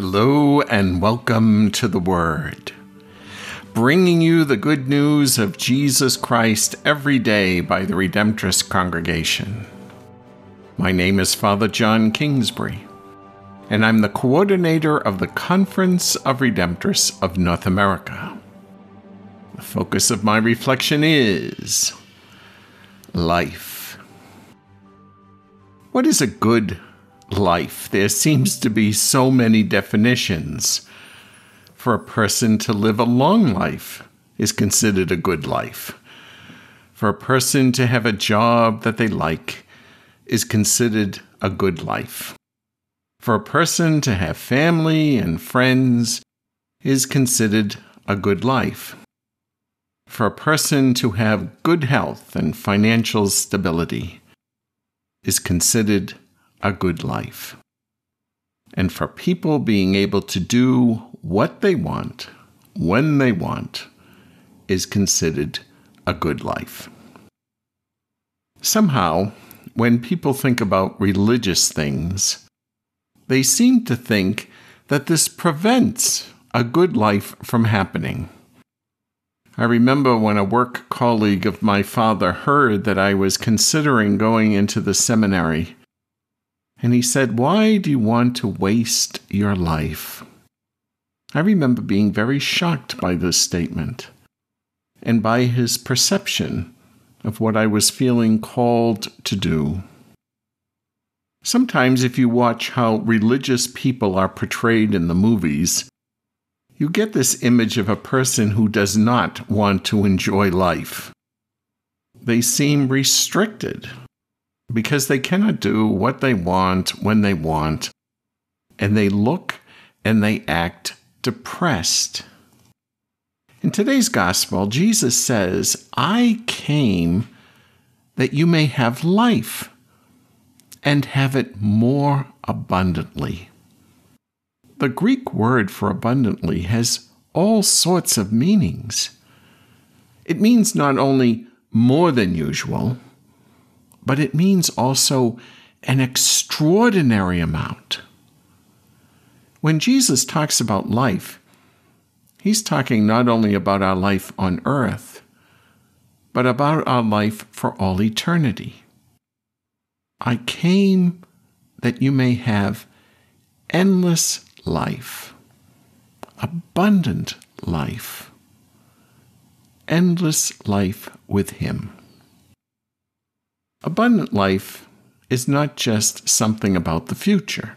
Hello and welcome to the Word, bringing you the good news of Jesus Christ every day by the Redemptorist Congregation. My name is Father John Kingsbury, and I'm the coordinator of the Conference of Redemptorists of North America. The focus of my reflection is life. What is a good life. There seems to be so many definitions. For a person to live a long life is considered a good life. For a person to have a job that they like is considered a good life. For a person to have family and friends is considered a good life. For a person to have good health and financial stability is considered a good life. And for people being able to do what they want, when they want, is considered a good life. Somehow, when people think about religious things, they seem to think that this prevents a good life from happening. I remember when a work colleague of my father heard that I was considering going into the seminary and he said, Why do you want to waste your life? I remember being very shocked by this statement and by his perception of what I was feeling called to do. Sometimes, if you watch how religious people are portrayed in the movies, you get this image of a person who does not want to enjoy life. They seem restricted because they cannot do what they want when they want, and they look and they act depressed. In today's gospel, Jesus says, I came that you may have life and have it more abundantly. The Greek word for abundantly has all sorts of meanings. It means not only more than usual, but it means also an extraordinary amount. When Jesus talks about life, he's talking not only about our life on earth, but about our life for all eternity. I came that you may have endless life, abundant life, endless life with Him. Abundant life is not just something about the future,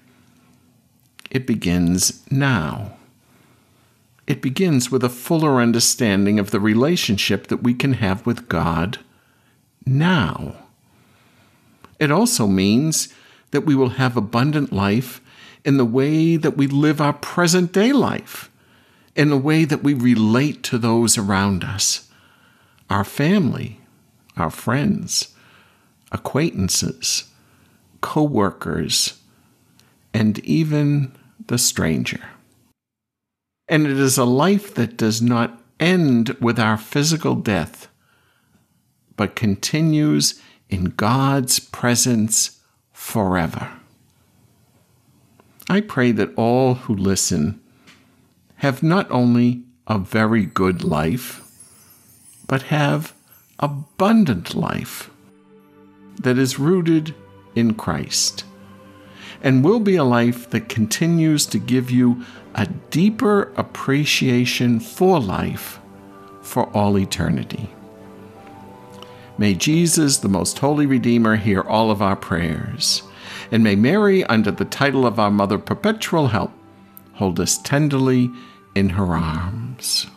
it begins now. It begins with a fuller understanding of the relationship that we can have with God now. It also means that we will have abundant life in the way that we live our present day life, in the way that we relate to those around us, our family, our friends, acquaintances, co workers, and even the stranger. And it is a life that does not end with our physical death, but continues in God's presence forever. I pray that all who listen have not only a very good life, but have abundant life that is rooted in Christ and will be a life that continues to give you a deeper appreciation for life for all eternity. May Jesus, the most holy Redeemer, hear all of our prayers, and may Mary, under the title of our Mother Perpetual Help, hold us tenderly in her arms.